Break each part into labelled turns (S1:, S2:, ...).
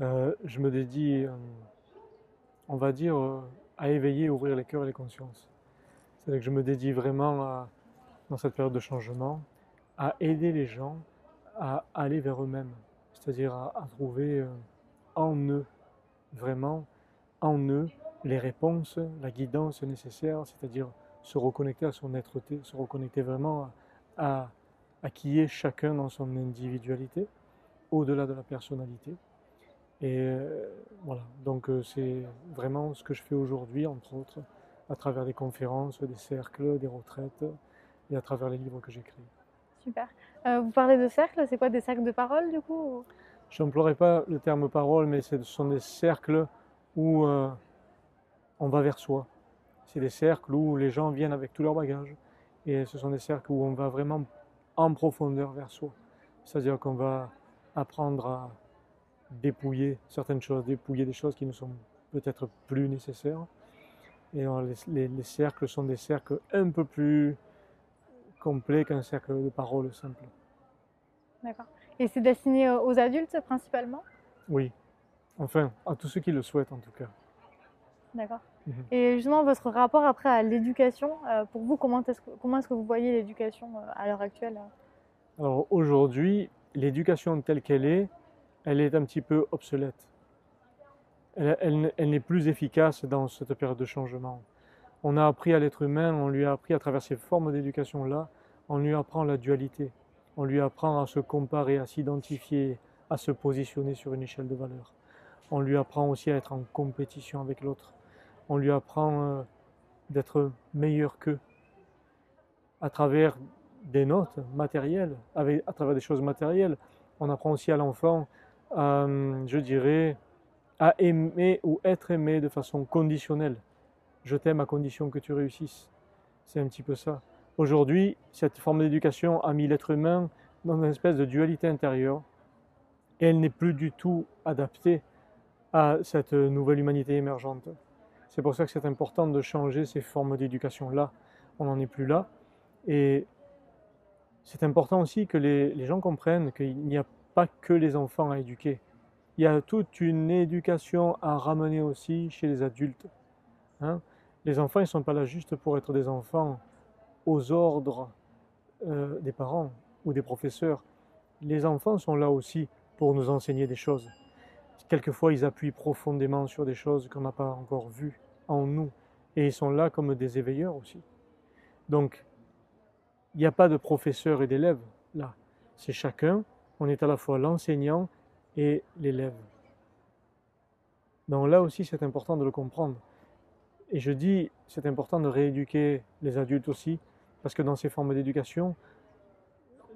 S1: Euh, je me dédie, euh, on va dire, euh, à éveiller, ouvrir les cœurs et les consciences. C'est-à-dire que je me dédie vraiment dans cette période de changement à aider les gens à aller vers eux-mêmes, c'est-à-dire à, trouver en eux, vraiment en eux, les réponses, la guidance nécessaire, c'est-à-dire se reconnecter à son être-té, se reconnecter vraiment à qui est chacun dans son individualité, au-delà de la personnalité. Et euh, voilà, donc euh, c'est vraiment ce que je fais aujourd'hui, entre autres, à travers des conférences, des cercles, des retraites, et à travers les livres que j'écris.
S2: Super. Euh, vous parlez de cercles, c'est quoi des cercles de parole du coup ou-
S1: Je n'emploierai pas le terme parole, mais ce sont des cercles où on va vers soi. C'est des cercles où les gens viennent avec tout leur bagage. Et ce sont des cercles où on va vraiment en profondeur vers soi. C'est-à-dire qu'on va apprendre à dépouiller certaines choses, dépouiller des choses qui nous sont peut-être plus nécessaires. Et les, les- les cercles sont des cercles un peu plus complets qu'un cercle de parole simple.
S2: D'accord. Et c'est destiné aux adultes principalement?
S1: Oui, enfin, à tous ceux qui le souhaitent en tout cas.
S2: D'accord.
S1: Mhm.
S2: Et justement, votre rapport après à l'éducation, euh, pour vous, comment est-ce que, comment est-ce que vous voyez l'éducation euh, à l'heure actuelle?
S1: Alors aujourd'hui, l'éducation telle qu'elle est, elle est un petit peu obsolète. Elle, n'est plus efficace dans cette période de changement. On a appris à l'être humain, on lui a appris à travers ces formes d'éducation-là, on lui apprend la dualité. On lui apprend à se comparer, à s'identifier, à se positionner sur une échelle de valeur. On lui apprend aussi à être en compétition avec l'autre. On lui apprend euh, d'être meilleur qu'eux des notes matérielles, à travers des choses matérielles. On apprend aussi à l'enfant, je dirais, à aimer ou être aimé de façon conditionnelle. Je t'aime à condition que tu réussisses. C'est un petit peu ça. Aujourd'hui, cette forme d'éducation a mis l'être humain dans une espèce de dualité intérieure et elle n'est plus du tout adaptée à cette nouvelle humanité émergente. C'est pour ça que c'est important de changer ces formes d'éducation-là. On n'en est plus là. Et c'est important aussi que les, gens comprennent qu'il n'y a pas que les enfants à éduquer. Il y a toute une éducation à ramener aussi chez les adultes. hein. Les enfants, ils ne sont pas là juste pour être des enfants aux ordres euh, des parents ou des professeurs. Les enfants sont là aussi pour nous enseigner des choses. Quelquefois, ils appuient profondément sur des choses qu'on n'a pas encore vues en nous. Et ils sont là comme des éveilleurs aussi. Donc, il n'y a pas de professeur et d'élève là. C'est chacun. On est à la fois l'enseignant et l'élève. Donc là aussi, c'est important de le comprendre. Et je dis, c'est important de rééduquer les adultes aussi, parce que dans ces formes d'éducation,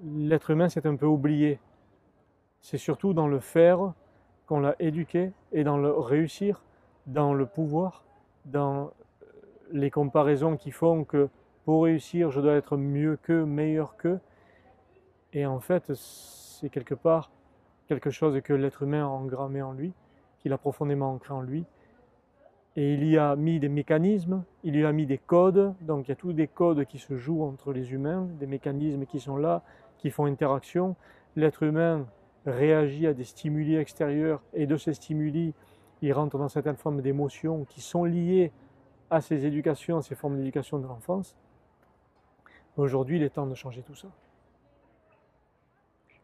S1: l'être humain s'est un peu oublié. C'est surtout dans le faire qu'on l'a éduqué et dans le réussir, dans le pouvoir, dans les comparaisons qui font que pour réussir, je dois être mieux qu'eux, meilleur qu'eux. Et en fait, c'est quelque part quelque chose que l'être humain a engrammé en lui, qu'il a profondément ancré en lui. Et il y a mis des mécanismes, il y a mis des codes, donc il y a tous des codes qui se jouent entre les humains, des mécanismes qui sont là, qui font interaction. L'être humain réagit à des stimuli extérieurs et de ces stimuli, il rentre dans certaines formes d'émotions qui sont liées à ces éducations, ces formes d'éducation de l'enfance. Aujourd'hui, il est temps de changer tout ça.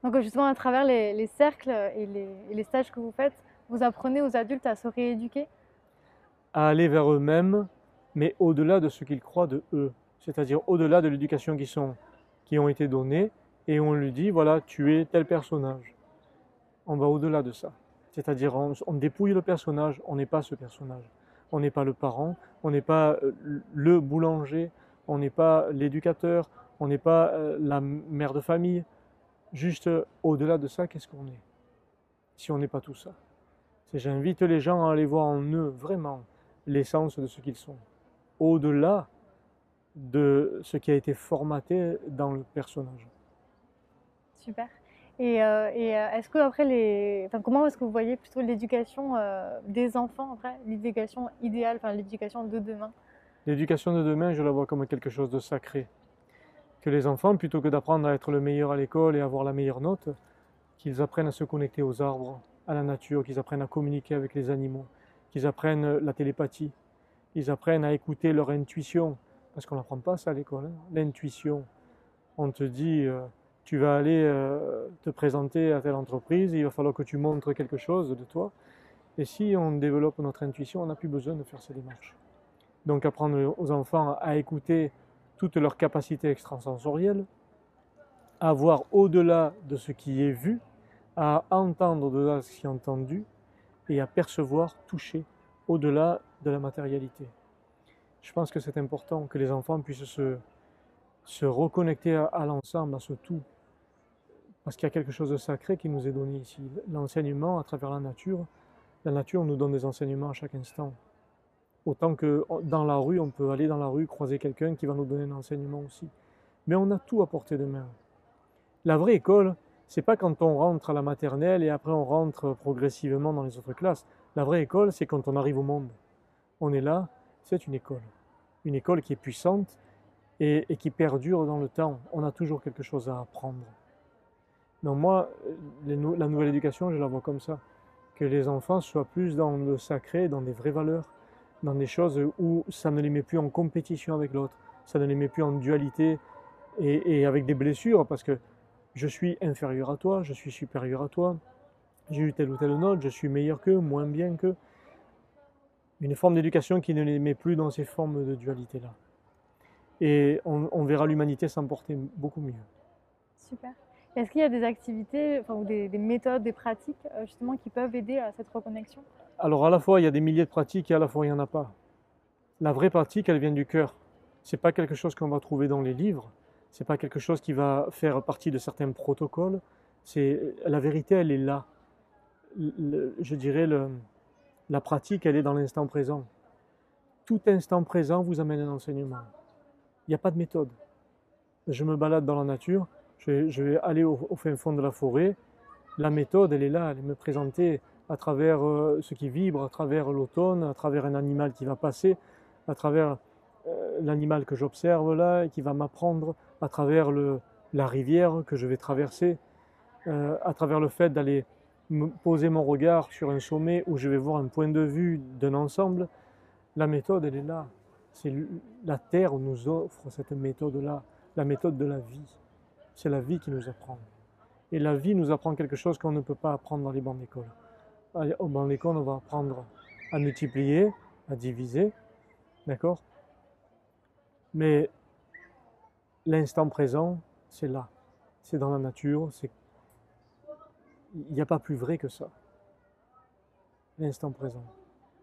S2: Donc justement, à travers les, les cercles et les, et les stages que vous faites, vous apprenez aux adultes à se rééduquer?
S1: À aller vers eux-mêmes, mais au-delà de ce qu'ils croient de eux, c'est-à-dire au-delà de l'éducation qui, sont, qui ont été données, et on lui dit, voilà, tu es tel personnage. On va au-delà de ça. C'est-à-dire, on, on dépouille le personnage, on n'est pas ce personnage. On n'est pas le parent, on n'est pas euh, le boulanger, on n'est pas l'éducateur, on n'est pas euh, la mère de famille. Juste euh, au-delà de ça, qu'est-ce qu'on est? Si on n'est pas tout ça. J'invite les gens à aller voir en eux vraiment l'essence de ce qu'ils sont, au-delà de ce qui a été formaté dans le personnage.
S2: Super. Et, euh, est-ce que après les, comment est-ce que vous voyez plutôt l'éducation des enfants après, l'éducation idéale, enfin l'éducation de demain?
S1: L'éducation de demain, je la vois comme quelque chose de sacré. Que les enfants, plutôt que d'apprendre à être le meilleur à l'école et avoir la meilleure note, qu'ils apprennent à se connecter aux arbres, à la nature, qu'ils apprennent à communiquer avec les animaux, qu'ils apprennent la télépathie, qu'ils apprennent à écouter leur intuition, parce qu'on n'apprend pas ça à l'école, hein. l'intuition. On te dit, euh, tu vas aller euh, te présenter à telle entreprise, il va falloir que tu montres quelque chose de toi. Et si on développe notre intuition, on n'a plus besoin de faire ces démarches. Donc apprendre aux enfants à écouter toutes leurs capacités extrasensorielles, à voir au-delà de ce qui est vu, à entendre au-delà de ce qui est entendu et à percevoir, toucher au-delà de la matérialité. Je pense que c'est important que les enfants puissent se, reconnecter à l'ensemble, à ce tout, parce qu'il y a quelque chose de sacré qui nous est donné ici. L'enseignement à travers la nature, la nature nous donne des enseignements à chaque instant. Autant que dans la rue, on peut aller dans la rue, croiser quelqu'un qui va nous donner un enseignement aussi. Mais on a tout à portée de main. La vraie école, c'est pas quand on rentre à la maternelle et après on rentre progressivement dans les autres classes. La vraie école, c'est quand on arrive au monde. On est là, c'est une école. Une école qui est puissante et, qui perdure dans le temps. On a toujours quelque chose à apprendre. Donc moi, la nouvelle éducation, je la vois comme ça. Que les enfants soient plus dans le sacré, dans des vraies valeurs, dans des choses où ça ne les met plus en compétition avec l'autre, ça ne les met plus en dualité et, avec des blessures, parce que je suis inférieur à toi, je suis supérieur à toi, j'ai eu telle ou telle note, je suis meilleur qu'eux, moins bien qu'eux. Une forme d'éducation qui ne les met plus dans ces formes de dualité-là. Et on, on verra l'humanité s'emporter beaucoup mieux.
S2: Super. Est-ce qu'il y a des activités enfin, ou des, des, méthodes, des pratiques euh, justement qui peuvent aider à cette reconnexion?
S1: Alors à la fois il y a des milliers de pratiques et à la fois il n'y en a pas. La vraie pratique elle vient du cœur. C'est pas quelque chose qu'on va trouver dans les livres. C'est pas quelque chose qui va faire partie de certains protocoles. C'est la vérité elle est là. Je dirais la pratique elle est dans l'instant présent. Tout instant présent vous amène un enseignement. Il n'y a pas de méthode. Je me balade dans la nature, je vais, aller au, au, fin fond de la forêt. La méthode, elle est là, elle est me présenter à travers euh, ce qui vibre, à travers l'automne, à travers un animal qui va passer, à travers euh, l'animal que j'observe là et qui va m'apprendre, à travers la rivière que je vais traverser, euh, à travers le fait d'aller poser mon regard sur un sommet où je vais voir un point de vue d'un ensemble. La méthode, elle est là. C'est la Terre nous offre cette méthode-là, la méthode de la vie. C'est la vie qui nous apprend. Et la vie nous apprend quelque chose qu'on ne peut pas apprendre dans les bancs d'école. Au banc d'école, on va apprendre à multiplier, à diviser, d'accord? Mais l'instant présent, c'est là. C'est dans la nature, c'est il n'y a pas plus vrai que ça. L'instant présent.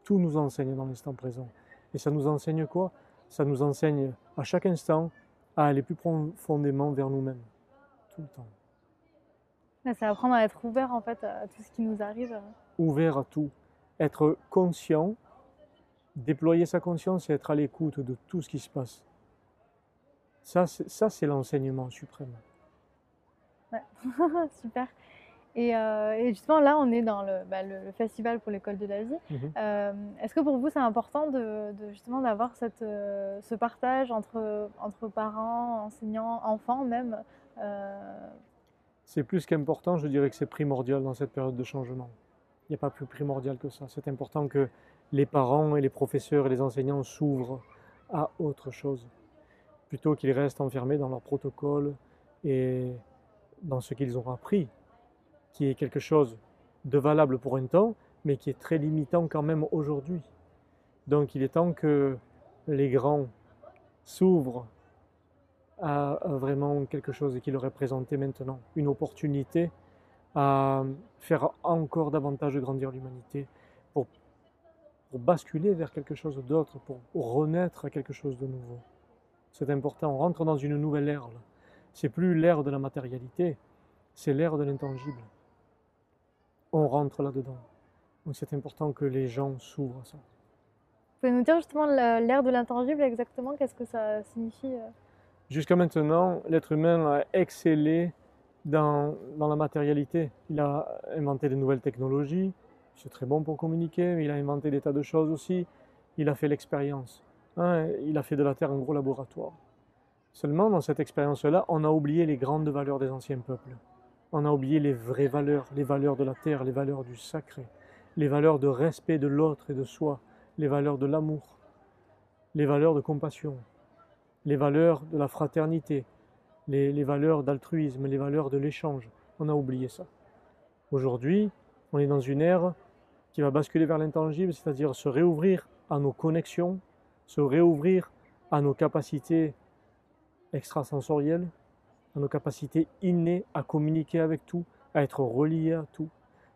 S1: Tout nous enseigne dans l'instant présent. Et ça nous enseigne quoi? Ça nous enseigne à chaque instant à aller plus profondément vers nous-mêmes. Tout le temps.
S2: C'est apprendre à être ouvert en fait à tout ce qui nous arrive.
S1: Ouvert à tout. Être conscient, déployer sa conscience et être à l'écoute de tout ce qui se passe. Ça, c'est l'enseignement suprême.
S2: Ouais. Super. Et, euh, et, justement, là, on est dans le, bah, le festival pour l'école de la vie. Mmh. Euh, Est-ce que pour vous, c'est important de, de, justement d'avoir cette, euh, ce partage entre, entre parents, enseignants, enfants même euh?
S1: C'est plus qu'important, je dirais que c'est primordial dans cette période de changement. Il n'y a pas plus primordial que ça. C'est important que les parents et les professeurs et les enseignants s'ouvrent à autre chose, plutôt qu'ils restent enfermés dans leur protocole et dans ce qu'ils ont appris qui est quelque chose de valable pour un temps, mais qui est très limitant quand même aujourd'hui. Donc il est temps que les grands s'ouvrent à, vraiment quelque chose qui leur est présenté maintenant, une opportunité à faire encore davantage grandir l'humanité, pour, pour basculer vers quelque chose d'autre, pour renaître à quelque chose de nouveau. C'est important, on rentre dans une nouvelle ère. C'est plus l'ère de la matérialité, c'est l'ère de l'intangible on rentre là-dedans. Donc c'est important que les gens s'ouvrent à ça.
S2: Vous pouvez nous dire justement l'ère de l'intangible exactement Qu'est-ce que ça signifie euh?
S1: Jusqu'à maintenant, l'être humain a excellé dans, la matérialité. Il a inventé de nouvelles technologies, c'est très bon pour communiquer, mais il a inventé des tas de choses aussi. Il a fait l'expérience. Hein, il a fait de la Terre un gros laboratoire. Seulement, dans cette expérience-là, on a oublié les grandes valeurs des anciens peuples On a oublié les vraies valeurs, les valeurs de la terre, les valeurs du sacré, les valeurs de respect de l'autre et de soi, les valeurs de l'amour, les valeurs de compassion, les valeurs de la fraternité, les, valeurs d'altruisme, les valeurs de l'échange. On a oublié ça. Aujourd'hui, on est dans une ère qui va basculer vers l'intangible, c'est-à-dire se réouvrir à nos connexions, se réouvrir à nos capacités extrasensorielles, à nos capacités innées à communiquer avec tout, à être relié à tout,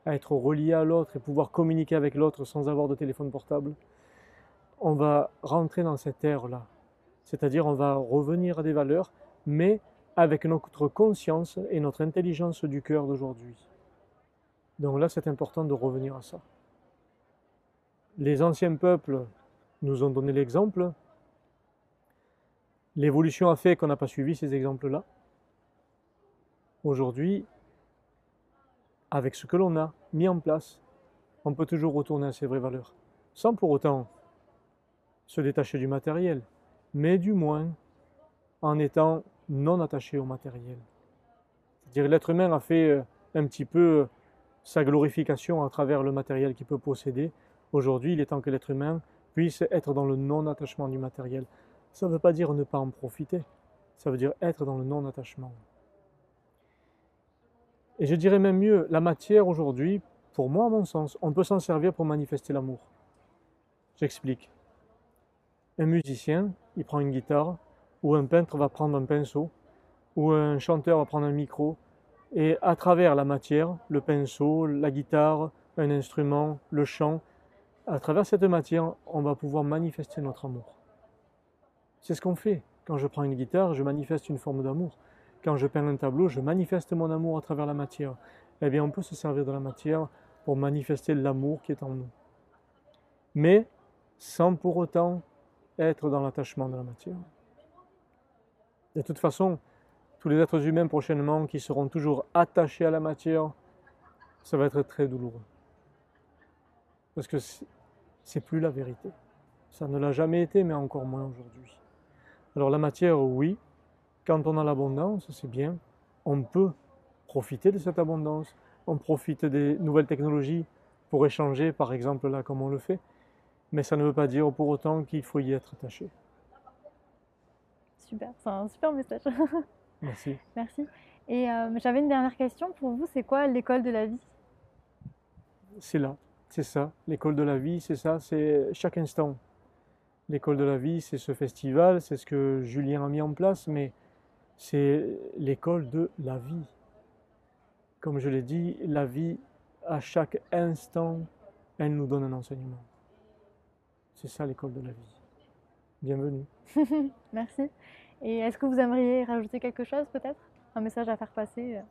S1: à être relié à l'autre et pouvoir communiquer avec l'autre sans avoir de téléphone portable. On va rentrer dans cette ère-là. C'est-à-dire on va revenir à des valeurs, mais avec notre conscience et notre intelligence du cœur d'aujourd'hui. Donc là, c'est important de revenir à ça. Les anciens peuples nous ont donné l'exemple. L'évolution a fait qu'on n'a pas suivi ces exemples-là. Aujourd'hui, avec ce que l'on a mis en place, on peut toujours retourner à ses vraies valeurs, sans pour autant se détacher du matériel, mais du moins en étant non attaché au matériel. C'est-à-dire l'être humain a fait euh, un petit peu sa glorification à travers le matériel qu'il peut posséder. Aujourd'hui, il est temps que l'être humain puisse être dans le non-attachement du matériel. Ça ne veut pas dire ne pas en profiter, ça veut dire être dans le non-attachement. Et je dirais même mieux, la matière aujourd'hui, pour moi, à mon sens, on peut s'en servir pour manifester l'amour. J'explique. Un musicien, il prend une guitare, ou un peintre va prendre un pinceau, ou un chanteur va prendre un micro, et à travers la matière, le pinceau, la guitare, un instrument, le chant, à travers cette matière, on va pouvoir manifester notre amour. C'est ce qu'on fait. Quand je prends une guitare, je manifeste une forme d'amour. Quand je peins un tableau, je manifeste mon amour à travers la matière. Eh bien, on peut se servir de la matière pour manifester l'amour qui est en nous. Mais sans pour autant être dans l'attachement de la matière. De toute façon, tous les êtres humains prochainement qui seront toujours attachés à la matière, ça va être très douloureux. Parce que c'est plus la vérité. Ça ne l'a jamais été, mais encore moins aujourd'hui. Alors la matière, oui, quand on a l'abondance, c'est bien. On peut profiter de cette abondance. On profite des nouvelles technologies pour échanger, par exemple là, comme on le fait. Mais ça ne veut pas dire pour autant qu'il faut y être attaché.
S2: Super, c'est un super message.
S1: Merci.
S2: Merci. Et euh, j'avais une dernière question pour vous, c'est quoi l'école de la vie?
S1: C'est là, c'est ça. L'école de la vie, c'est ça, c'est chaque instant. L'école de la vie, c'est ce festival, c'est ce que Julien a mis en place, mais c'est l'école de la vie. Comme je l'ai dit, la vie, à chaque instant, elle nous donne un enseignement. C'est ça l'école de la vie. Bienvenue.
S2: Merci. Et est-ce que vous aimeriez rajouter quelque chose peut-être? Un message à faire passer euh?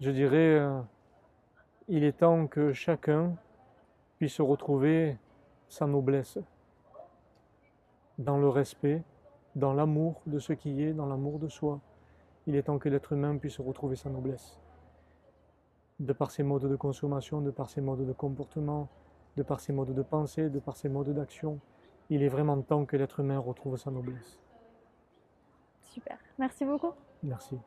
S1: Je dirais, euh, il est temps que chacun puisse retrouver sa noblesse dans le respect, dans l'amour de ce qui est, dans l'amour de soi. Il est temps que l'être humain puisse retrouver sa noblesse. De par ses modes de consommation, de par ses modes de comportement, de par ses modes de pensée, de par ses modes d'action, il est vraiment temps que l'être humain retrouve sa noblesse.
S2: Super. Merci beaucoup.
S1: Merci.